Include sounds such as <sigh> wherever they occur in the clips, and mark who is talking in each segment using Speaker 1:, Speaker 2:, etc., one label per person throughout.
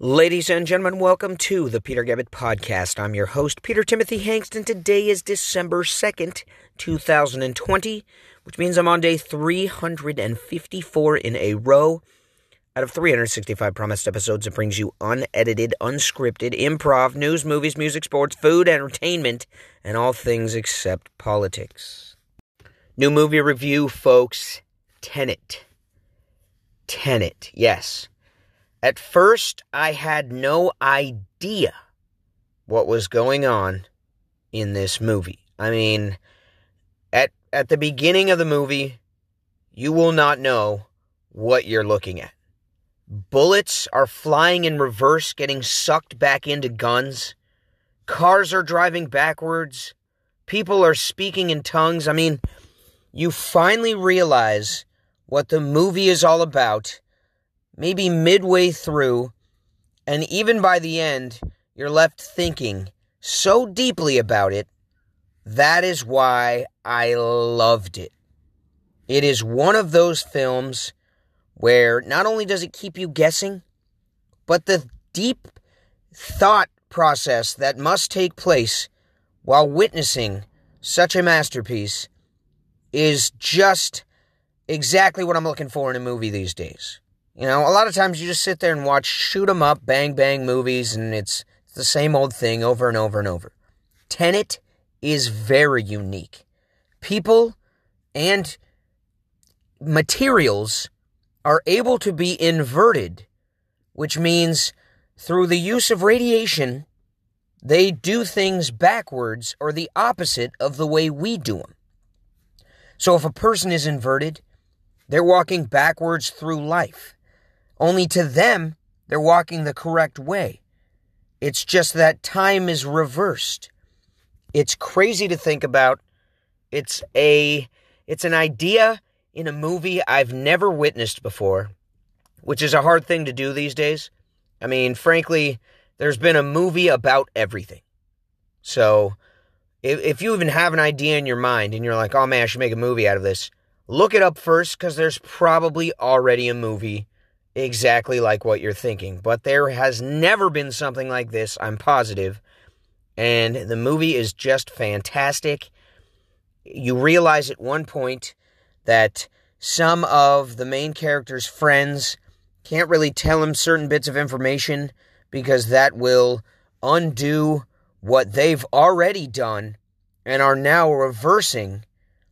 Speaker 1: Ladies and gentlemen, welcome to the Peter Gabbett Podcast. I'm your host, Peter Timothy Hanks, and today is December 2nd, 2020, which means I'm on day 354 in a row out of 365 promised episodes. It brings you unedited, unscripted, improv, news, movies, music, sports, food, entertainment, and all things except politics. New movie review, folks Tenet. Tenet, yes. At first, I had no idea what was going on in this movie. I mean, at at the beginning of the movie, you will not know what you're looking at. Bullets are flying in reverse, getting sucked back into guns. Cars are driving backwards. People are speaking in tongues. I mean, you finally realize what the movie is all about maybe midway through, and even by the end, you're left thinking so deeply about it. That is why I loved it. It is one of those films where not only does it keep you guessing, but the deep thought process that must take place while witnessing such a masterpiece is just exactly what I'm looking for in a movie these days. You know, a lot of times you just sit there and watch shoot 'em up, bang bang movies, and it's the same old thing over and over and over. Tenet is very unique. People and materials are able to be inverted, which means through the use of radiation, they do things backwards or the opposite of the way we do them. So if a person is inverted, they're walking backwards through life. Only to them, they're walking the correct way. It's just that time is reversed. It's crazy to think about. It's a it's an idea in a movie I've never witnessed before, which is a hard thing to do these days. I mean, frankly, there's been a movie about everything. So, if, if you even have an idea in your mind and you're like, oh man, I should make a movie out of this, look it up first because there's probably already a movie exactly like what you're thinking. But there has never been something like this, I'm positive. And the movie is just fantastic. You realize at one point that some of the main character's friends can't really tell him certain bits of information because that will undo what they've already done and are now reversing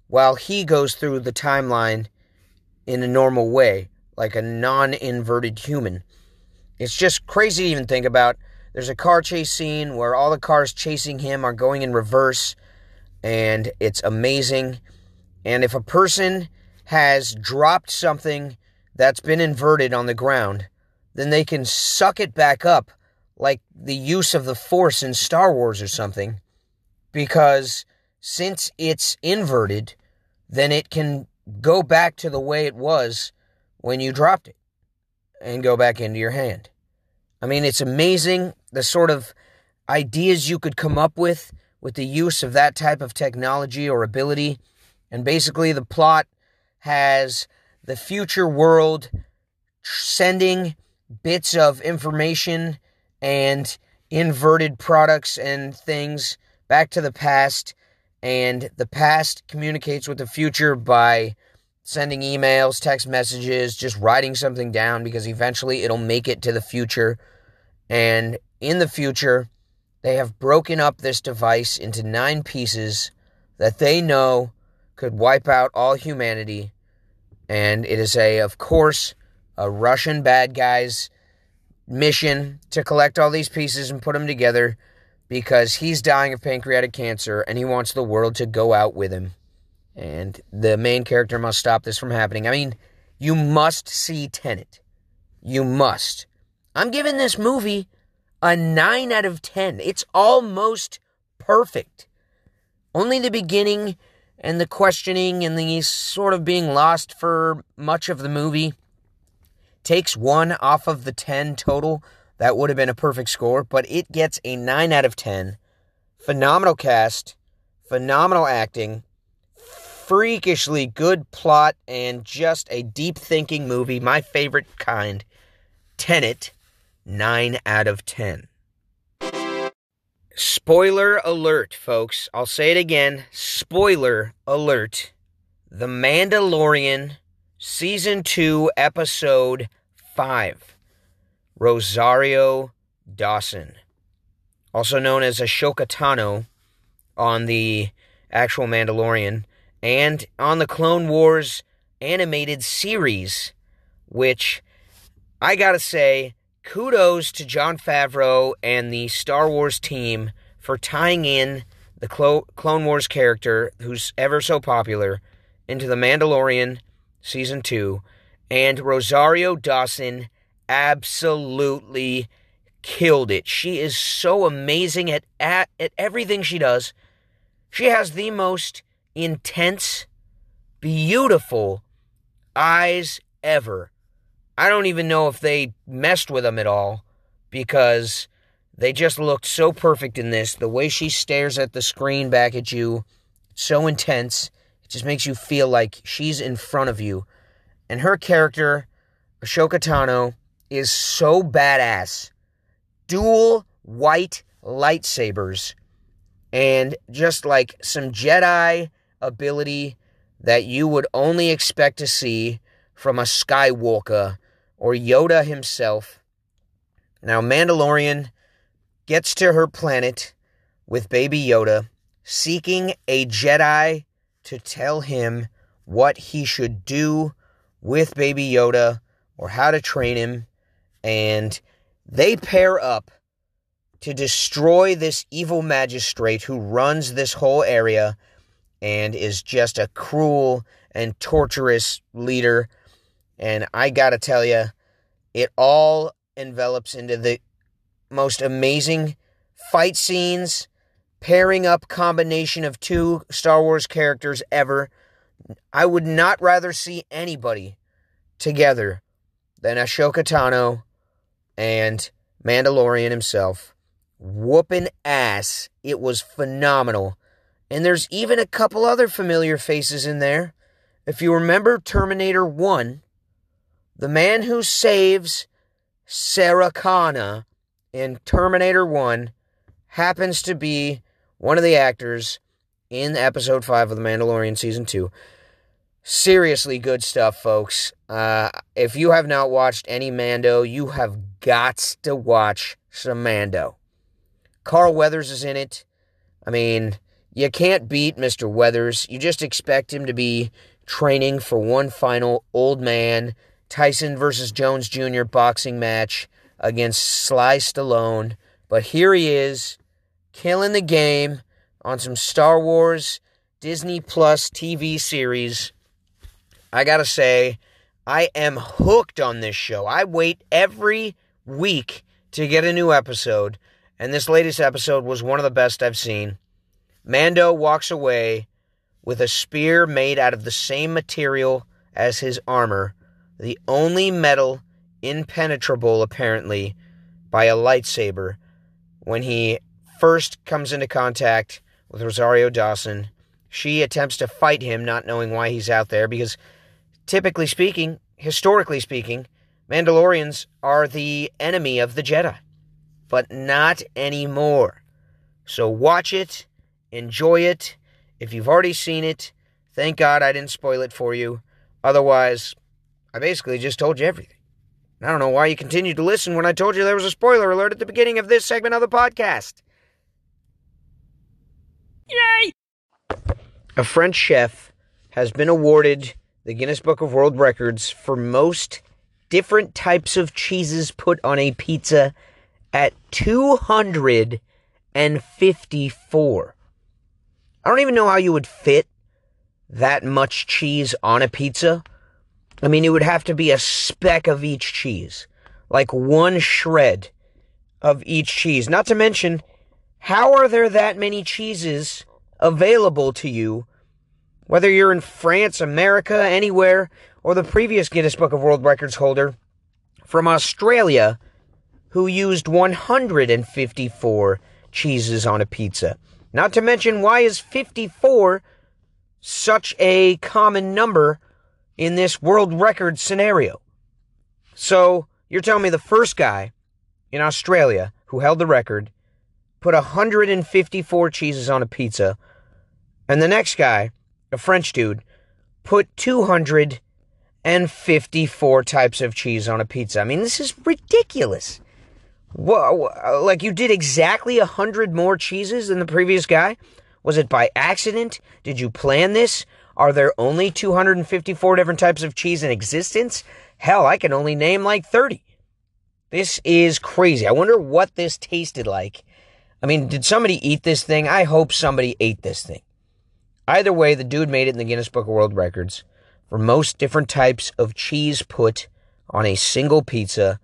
Speaker 1: while he goes through the timeline in a normal way like a non inverted human. It's just crazy to even think about. There's a car chase scene where all the cars chasing him are going in reverse, and it's amazing. And if a person has dropped something that's been inverted on the ground, then they can suck it back up like the use of the Force in Star Wars or something. Because since it's inverted, then it can go back to the way it was when you dropped it and go back into your hand. I mean, it's amazing the sort of ideas you could come up with with the use of that type of technology or ability. And basically, the plot has the future world sending bits of information and inverted products and things back to the past. And the past communicates with the future by sending emails, text messages, just writing something down because eventually it'll make it to the future. And in the future, they have broken up this device into nine pieces that they know could wipe out all humanity. And it is a, of course, a Russian bad guy's mission to collect all these pieces and put them together because he's dying of pancreatic cancer and he wants the world to go out with him and the main character must stop this from happening. I mean, you must see Tenet. You must. I'm giving this movie a 9 out of 10. It's almost perfect. Only the beginning and the questioning and the sort of being lost for much of the movie takes one off of the 10 total. That would have been a perfect score, but it gets a 9 out of 10. Phenomenal cast, phenomenal acting freakishly good plot and just a deep thinking movie, my favorite kind. Tenet. 9 out of 10. Spoiler alert, folks. I'll say it again. Spoiler alert. The Mandalorian, Season 2, Episode 5. Rosario Dawson, also known as Ahsoka Tano on the actual Mandalorian, and on the Clone Wars animated series, which I gotta say, kudos to Jon Favreau and the Star Wars team for tying in the Clone Wars character, who's ever so popular, into The Mandalorian Season 2. And Rosario Dawson absolutely killed it. She is so amazing at, at, at everything she does. She has the most intense, beautiful eyes ever. I don't even know if they messed with them at all because they just looked so perfect in this. The way she stares at the screen back at you, so intense. It just makes you feel like she's in front of you. And her character, Ahsoka Tano, is so badass. Dual white lightsabers and just like some Jedi ability that you would only expect to see from a Skywalker or Yoda himself. Now, Mandalorian gets to her planet with Baby Yoda, seeking a Jedi to tell him what he should do with Baby Yoda or how to train him. And they pair up to destroy this evil magistrate who runs this whole area and is just a cruel and torturous leader. And I gotta tell you, it all envelops into the most amazing fight scenes, pairing up combination of two Star Wars characters ever. I would not rather see anybody together than Ahsoka Tano and Mandalorian himself whooping ass. It was phenomenal. And there's even a couple other familiar faces in there. If you remember Terminator 1, the man who saves Sarah Connor in Terminator 1 happens to be one of the actors in episode 5 of The Mandalorian Season 2. Seriously good stuff, folks. Uh, if you have not watched any Mando, you have got to watch some Mando. Carl Weathers is in it. I mean, you can't beat Mr. Weathers. You just expect him to be training for one final old man Tyson versus Jones Jr. boxing match against Sly Stallone. But here he is, killing the game on some Star Wars Disney Plus TV series. I gotta say, I am hooked on this show. I wait every week to get a new episode and this latest episode was one of the best I've seen. Mando walks away with a spear made out of the same material as his armor, the only metal impenetrable, apparently, by a lightsaber when he first comes into contact with Rosario Dawson. She attempts to fight him, not knowing why he's out there, because typically speaking, historically speaking, Mandalorians are the enemy of the Jedi but not anymore. So watch it, enjoy it. If you've already seen it, thank God I didn't spoil it for you. Otherwise, I basically just told you everything. I don't know why you continued to listen when I told you there was a spoiler alert at the beginning of this segment of the podcast. Yay! A French chef has been awarded the Guinness Book of World Records for most different types of cheeses put on a pizza at 254. I don't even know how you would fit that much cheese on a pizza. I mean, it would have to be a speck of each cheese, like one shred of each cheese. Not to mention, how are there that many cheeses available to you, whether you're in France, America, anywhere, or the previous Guinness Book of World Records holder from Australia? who used 154 cheeses on a pizza. Not to mention, why is 54 such a common number in this world record scenario? So, you're telling me the first guy in Australia who held the record put 154 cheeses on a pizza, and the next guy, a French dude, put 254 types of cheese on a pizza. I mean, this is ridiculous. Whoa, like you did exactly a 100 more cheeses than the previous guy? Was it by accident? Did you plan this? Are there only 254 different types of cheese in existence? Hell, I can only name like 30. This is crazy. I wonder what this tasted like. I mean, did somebody eat this thing? I hope somebody ate this thing. Either way, the dude made it in the Guinness Book of World Records for most different types of cheese put on a single pizza.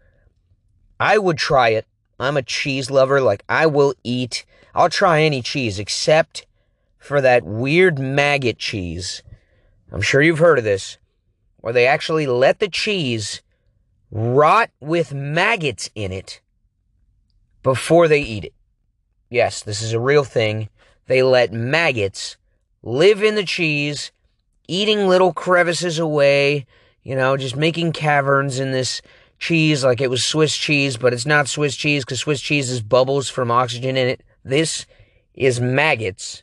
Speaker 1: I would try it. I'm a cheese lover. Like, I will eat, I'll try any cheese except for that weird maggot cheese. I'm sure you've heard of this, where they actually let the cheese rot with maggots in it before they eat it. Yes, this is a real thing. They let maggots live in the cheese, eating little crevices away, you know, just making caverns in this cheese like it was Swiss cheese, but it's not Swiss cheese because Swiss cheese is bubbles from oxygen in it. This is maggots.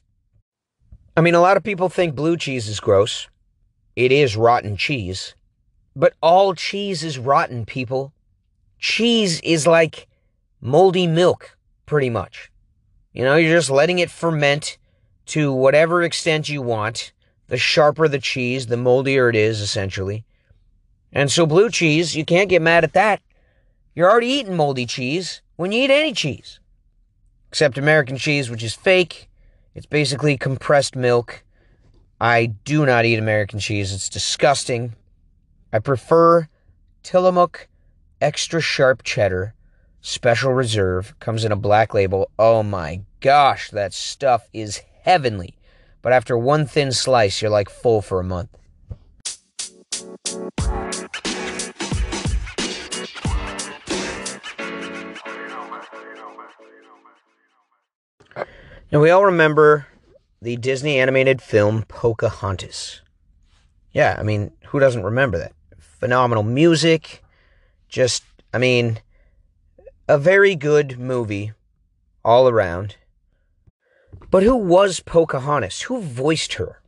Speaker 1: I mean, a lot of people think blue cheese is gross. It is rotten cheese. But all cheese is rotten, people. Cheese is like moldy milk, pretty much. You know, you're just letting it ferment to whatever extent you want. The sharper the cheese, the moldier it is, essentially. And so, blue cheese, you can't get mad at that. You're already eating moldy cheese when you eat any cheese. Except American cheese, which is fake. It's basically compressed milk. I do not eat American cheese. It's disgusting. I prefer Tillamook extra sharp cheddar, special reserve, comes in a black label. Oh my gosh, that stuff is heavenly. But after one thin slice, you're like full for a month. Now, we all remember the Disney animated film Pocahontas. Yeah, I mean, who doesn't remember that? Phenomenal music. Just, I mean, a very good movie all around. But who was Pocahontas? Who voiced her?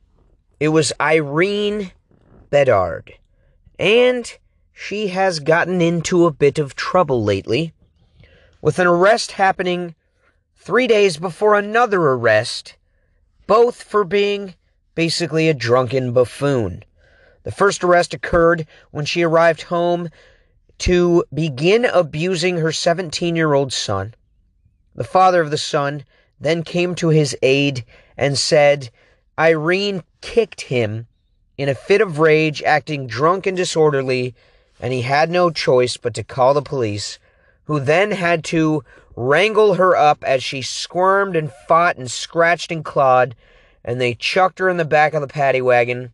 Speaker 1: It was Irene Bedard. And she has gotten into a bit of trouble lately, with an arrest happening three days before another arrest, both for being basically a drunken buffoon. The first arrest occurred when she arrived home to begin abusing her 17 year old son. The father of the son then came to his aid and said Irene kicked him in a fit of rage, acting drunk and disorderly, and he had no choice but to call the police, who then had to wrangle her up as she squirmed and fought and scratched and clawed, and they chucked her in the back of the paddy wagon,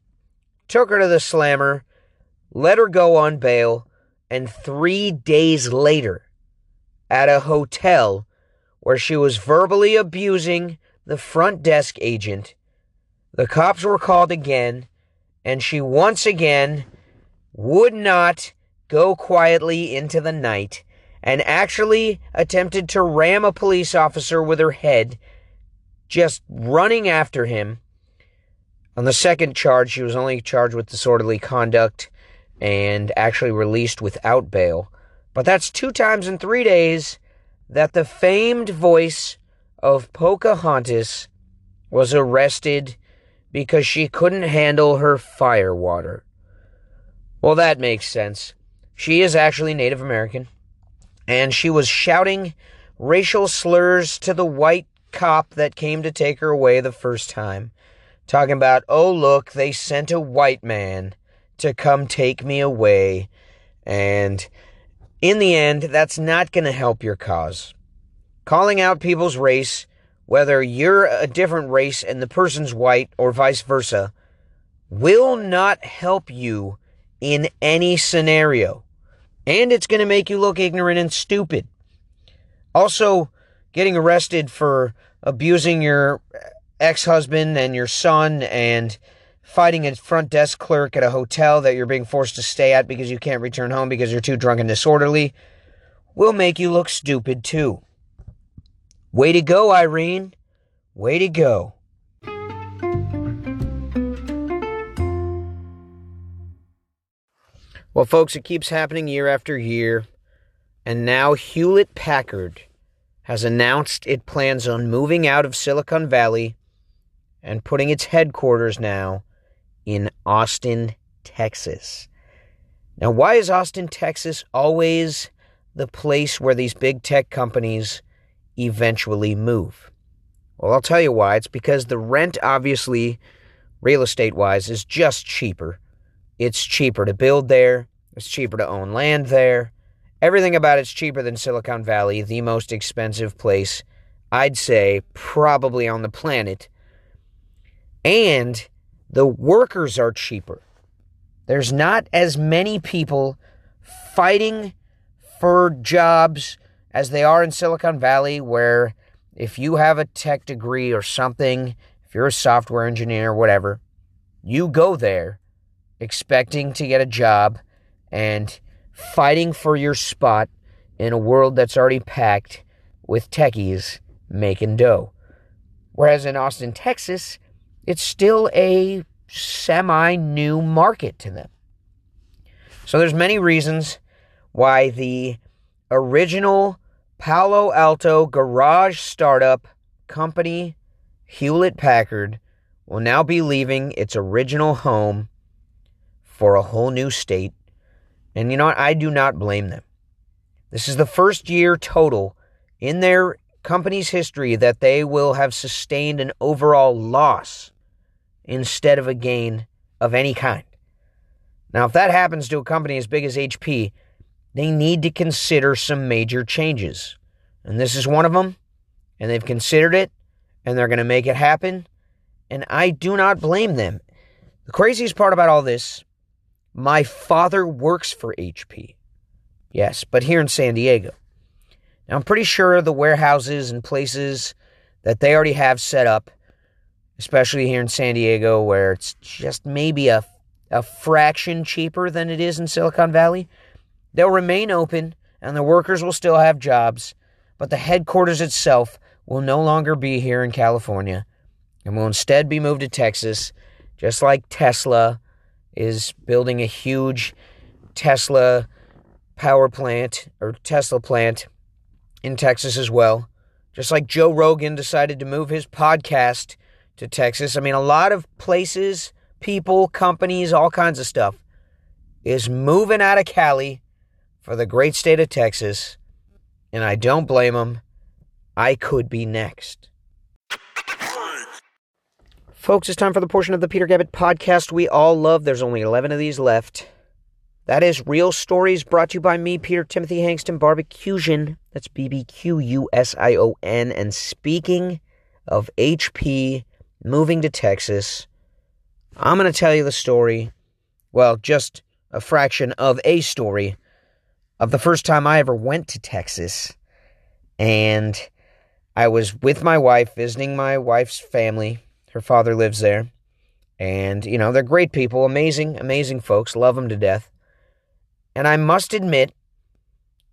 Speaker 1: took her to the slammer, let her go on bail, and three days later, at a hotel, where she was verbally abusing the front desk agent. The cops were called again, and she once again would not go quietly into the night and actually attempted to ram a police officer with her head, just running after him. On the second charge, she was only charged with disorderly conduct and actually released without bail. But that's two times in three days that the famed voice of Pocahontas was arrested because she couldn't handle her firewater. Well, that makes sense. She is actually Native American, and she was shouting racial slurs to the white cop that came to take her away the first time, talking about, oh, look, they sent a white man to come take me away, and in the end, that's not going to help your cause. Calling out people's race, whether you're a different race and the person's white or vice versa, will not help you in any scenario. And it's going to make you look ignorant and stupid. Also, getting arrested for abusing your ex husband and your son and fighting a front desk clerk at a hotel that you're being forced to stay at because you can't return home because you're too drunk and disorderly. will make you look stupid too. Way to go, Irene. Way to go. Well, folks, it keeps happening year after year. And now Hewlett Packard has announced it plans on moving out of Silicon Valley and putting its headquarters now in Austin, Texas. Now, why is Austin, Texas always the place where these big tech companies eventually move? Well, I'll tell you why. It's because the rent, obviously, real estate wise, is just cheaper. It's cheaper to build there, it's cheaper to own land there. Everything about it's cheaper than Silicon Valley, the most expensive place, I'd say, probably on the planet. And the workers are cheaper. There's not as many people fighting for jobs as they are in Silicon Valley, where if you have a tech degree or something, if you're a software engineer, or whatever, you go there expecting to get a job and fighting for your spot in a world that's already packed with techies making dough. Whereas in Austin, Texas, it's still a semi new market to them. So there's many reasons why the original Palo Alto garage startup company Hewlett Packard will now be leaving its original home for a whole new state and you know what? I do not blame them. This is the first year total in their company's history that they will have sustained an overall loss instead of a gain of any kind. Now, if that happens to a company as big as HP, they need to consider some major changes. And this is one of them. And they've considered it, and they're going to make it happen. And I do not blame them. The craziest part about all this my father works for HP. Yes, but here in San Diego. Now, I'm pretty sure the warehouses and places that they already have set up, especially here in San Diego, where it's just maybe a, a fraction cheaper than it is in Silicon Valley, they'll remain open and the workers will still have jobs, but the headquarters itself will no longer be here in California and will instead be moved to Texas, just like Tesla is building a huge Tesla power plant or Tesla plant in Texas as well. Just like Joe Rogan decided to move his podcast to Texas. I mean, a lot of places, people, companies, all kinds of stuff is moving out of Cali for the great state of Texas. And I don't blame them. I could be next. Folks, it's time for the portion of the Peter Gabbett podcast we all love. There's only 11 of these left. That is Real Stories, brought to you by me, Peter Timothy Hankston, Barbecusion. That's B B Q U S I O N. And speaking of HP moving to Texas, I'm going to tell you the story, well, just a fraction of a story of the first time I ever went to Texas. And I was with my wife, visiting my wife's family her father lives there. And, you know, they're great people, amazing, amazing folks, love them to death. And I must admit,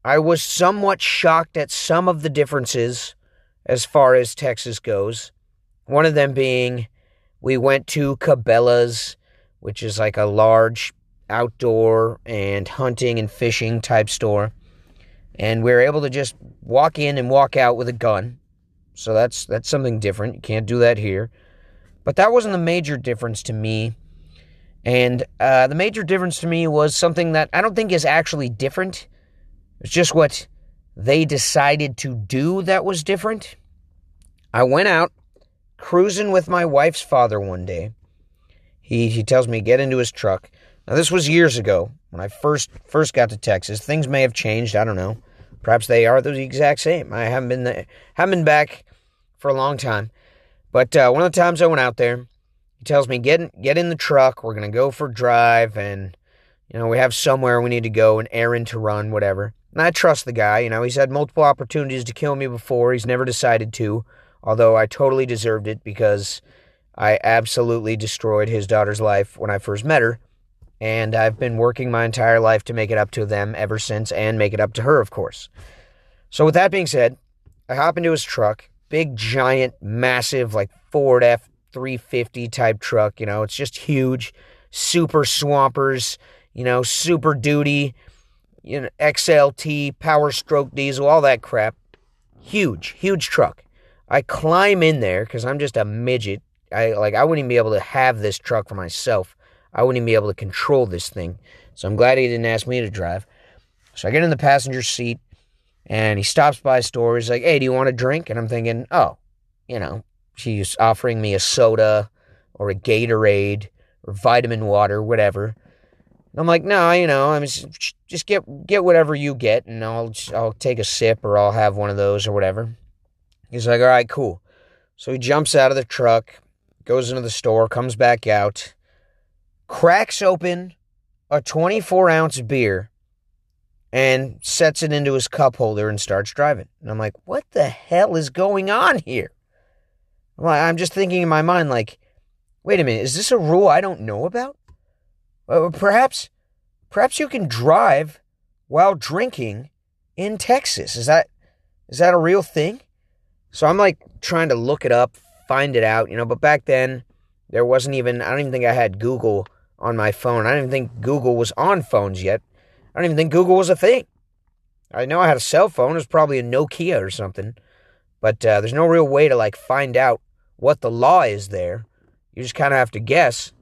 Speaker 1: I was somewhat shocked at some of the differences as far as Texas goes. One of them being we went to Cabela's, which is like a large outdoor and hunting and fishing type store. And we were able to just walk in and walk out with a gun. So that's that's something different. You can't do that here. But that wasn't the major difference to me. And uh, the major difference to me was something that I don't think is actually different. It's just what they decided to do that was different. I went out cruising with my wife's father one day. He he tells me get into his truck. Now this was years ago when I first first got to Texas. Things may have changed. I don't know. Perhaps they are the exact same. I haven't been there, haven't been back for a long time. But uh, one of the times I went out there, he tells me, get in, get in the truck. We're to go for a drive. And, you know, we have somewhere we need to go, an errand to run, whatever. And I trust the guy. You know, he's had multiple opportunities to kill me before. He's never decided to, although I totally deserved it because I absolutely destroyed his daughter's life when I first met her. And I've been working my entire life to make it up to them ever since and make it up to her, of course. So, with that being said, I hop into his truck, big, giant, massive, like Ford F 350 type truck. You know, it's just huge, super swampers, you know, super duty, you know, XLT, power stroke diesel, all that crap. Huge, huge truck. I climb in there because I'm just a midget. I like I wouldn't even be able to have this truck for myself. I wouldn't even be able to control this thing. So I'm glad he didn't ask me to drive. So I get in the passenger seat and he stops by a store. He's like, Hey, do you want a drink? And I'm thinking, oh, you know, she's offering me a soda or a Gatorade or vitamin water, whatever. I'm like, no, you know, I'm just, just get get whatever you get, and I'll I'll take a sip or I'll have one of those or whatever. He's like, all right, cool. So he jumps out of the truck, goes into the store, comes back out, cracks open a 24 ounce beer, and sets it into his cup holder and starts driving. And I'm like, what the hell is going on here? I'm, I'm just thinking in my mind, like, wait a minute, is this a rule I don't know about? Uh, perhaps, perhaps you can drive while drinking in Texas. Is that, is that a real thing? So I'm like trying to look it up, find it out, you know, but back then there wasn't even, I don't even think I had Google on my phone. I don't think Google was on phones yet. I don't even think Google was a thing. I know I had a cell phone. It was probably a Nokia or something. But uh, there's no real way to like find out what the law is there. You just kind of have to guess,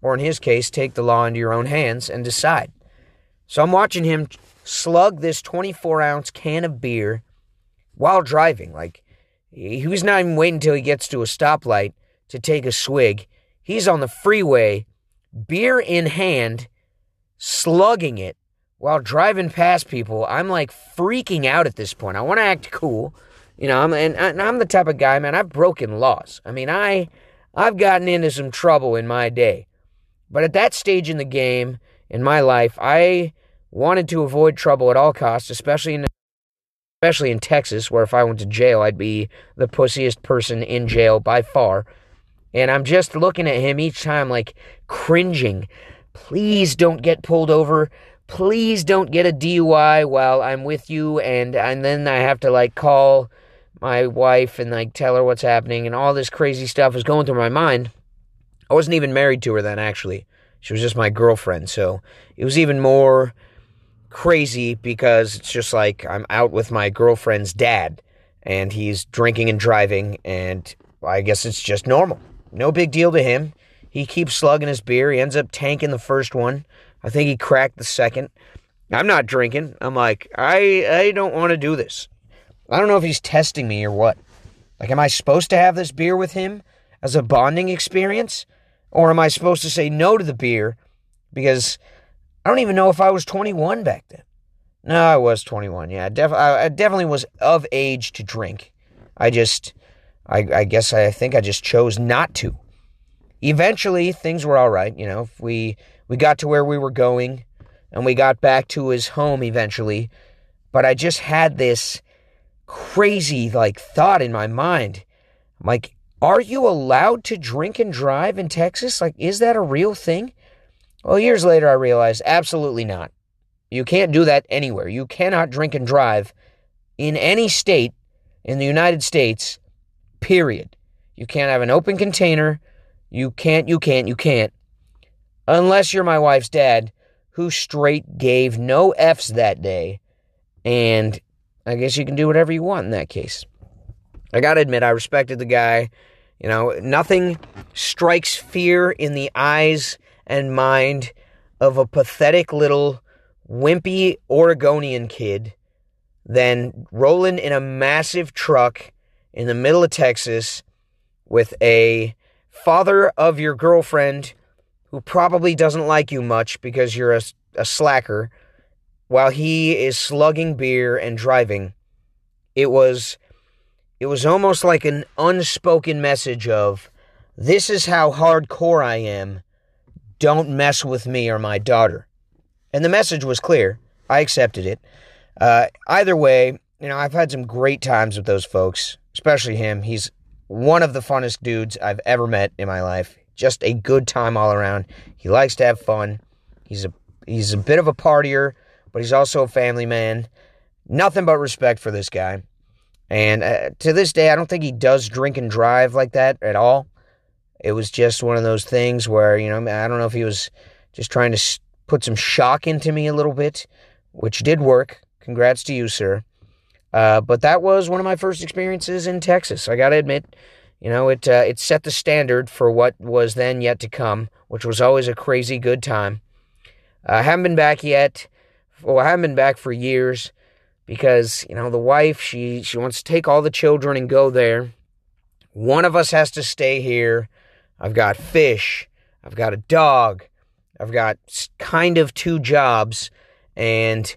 Speaker 1: or in his case, take the law into your own hands and decide. So I'm watching him slug this 24 ounce can of beer while driving. Like, He's not even waiting until he gets to a stoplight to take a swig. He's on the freeway, beer in hand, slugging it while driving past people. I'm like freaking out at this point. I want to act cool. You know, I'm and, and I'm the type of guy, man, I've broken laws. I mean, I I've gotten into some trouble in my day. But at that stage in the game in my life, I wanted to avoid trouble at all costs, especially in especially in Texas, where if I went to jail, I'd be the pussiest person in jail by far. And I'm just looking at him each time, like cringing. Please don't get pulled over. Please don't get a DUI while I'm with you. And, and then I have to like call my wife and like tell her what's happening. And all this crazy stuff is going through my mind. I wasn't even married to her then, actually. She was just my girlfriend. So it was even more crazy because it's just like I'm out with my girlfriend's dad and he's drinking and driving and I guess it's just normal. No big deal to him. He keeps slugging his beer. He ends up tanking the first one. I think he cracked the second. I'm not drinking. I'm like, I I don't want to do this. I don't know if he's testing me or what. Like am I supposed to have this beer with him as a bonding experience or am I supposed to say no to the beer because I don't even know if I was 21 back then. No, I was 21. Yeah, def- I, definitely was of age to drink. I just, I, I guess I think I just chose not to. Eventually, things were all right. You know, if we we got to where we were going, and we got back to his home eventually. But I just had this crazy like thought in my mind. I'm like, are you allowed to drink and drive in Texas? Like, is that a real thing? Well, years later, I realized absolutely not. You can't do that anywhere. You cannot drink and drive in any state in the United States, period. You can't have an open container. You can't, you can't, you can't. Unless you're my wife's dad, who straight gave no F's that day. And I guess you can do whatever you want in that case. I gotta admit, I respected the guy. You know, nothing strikes fear in the eyes and mind of a pathetic little wimpy Oregonian kid than rolling in a massive truck in the middle of Texas with a father of your girlfriend who probably doesn't like you much because you're a, a slacker while he is slugging beer and driving. It was it was almost like an unspoken message of this is how hardcore I am don't mess with me or my daughter. And the message was clear. I accepted it. Uh, either way, you know, I've had some great times with those folks, especially him. He's one of the funnest dudes I've ever met in my life. Just a good time all around. He likes to have fun. He's a he's a bit of a partier, but he's also a family man. Nothing but respect for this guy. And uh, to this day, I don't think he does drink and drive like that at all. It was just one of those things where, you know, I don't know if he was just trying to put some shock into me a little bit, which did work. Congrats to you, sir. Uh, but that was one of my first experiences in Texas. I got to admit, you know, it uh, it set the standard for what was then yet to come, which was always a crazy good time. I haven't been back yet. Well, I haven't been back for years because you know the wife she she wants to take all the children and go there. One of us has to stay here. I've got fish. I've got a dog. I've got kind of two jobs, and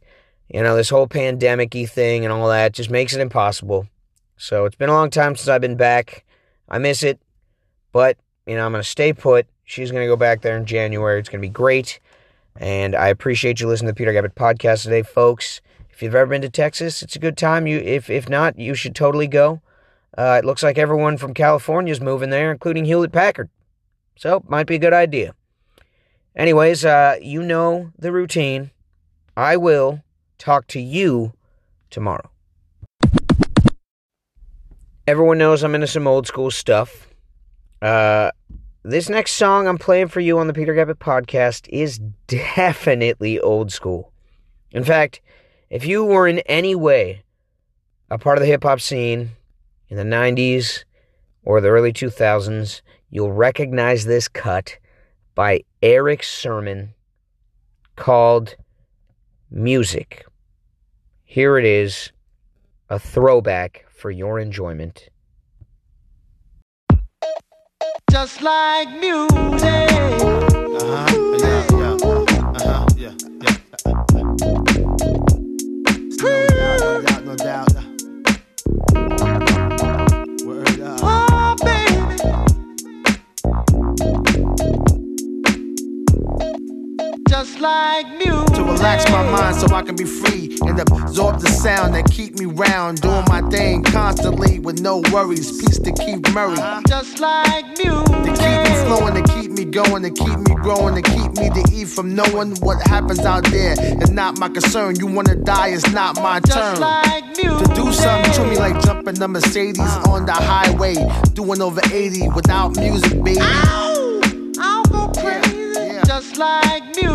Speaker 1: you know this whole pandemicy thing and all that just makes it impossible. So it's been a long time since I've been back. I miss it, but you know I'm gonna stay put. She's gonna go back there in January. It's gonna be great. And I appreciate you listening to the Peter Gabbett podcast today, folks. If you've ever been to Texas, it's a good time. You, if if not, you should totally go. Uh, it looks like everyone from California is moving there, including Hewlett Packard. So, might be a good idea. Anyways, uh, you know the routine. I will talk to you tomorrow. Everyone knows I'm into some old school stuff. Uh, this next song I'm playing for you on the Peter Gabbett podcast is <laughs> definitely old school. In fact, if you were in any way a part of the hip hop scene in the 90s or the early 2000s, you'll recognize this cut by Erick Sermon called Music. Here it is, a throwback for your enjoyment
Speaker 2: just like music. Uh-huh. Yeah, yeah. Uh-huh. Yeah, yeah. No doubt, no doubt, no doubt. Just like music. To relax my mind so I can be free and absorb the sound that keep me round, doing my thing constantly with no worries. Peace to keep Murray. Just like music. To keep me flowing, to keep me going, to keep me growing, to keep me to eat from knowing what happens out there. It's not my concern. You wanna die, it's not my turn. Like music. to do something to me like jumping the Mercedes uh. on the highway, doing over 80 without music, baby. Ow! I'll go crazy, yeah, yeah. just like music.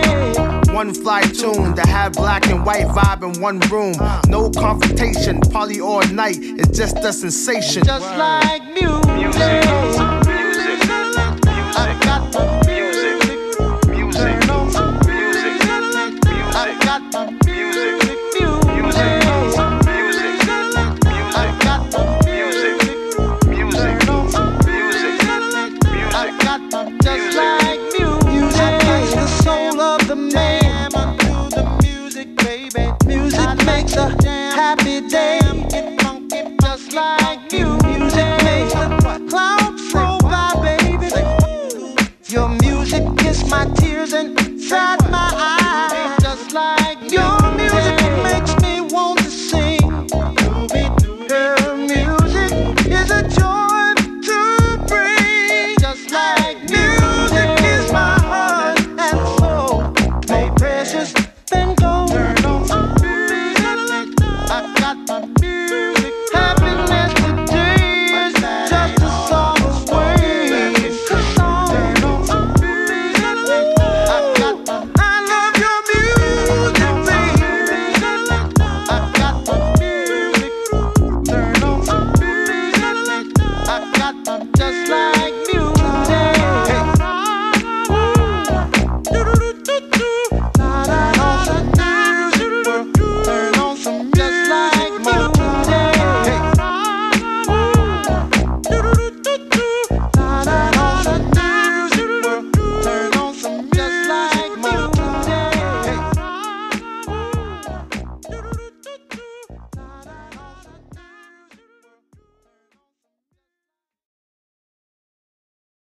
Speaker 2: One fly tune to have black and white vibe in one room. No confrontation, party all night. It's just a sensation. Just like music. music.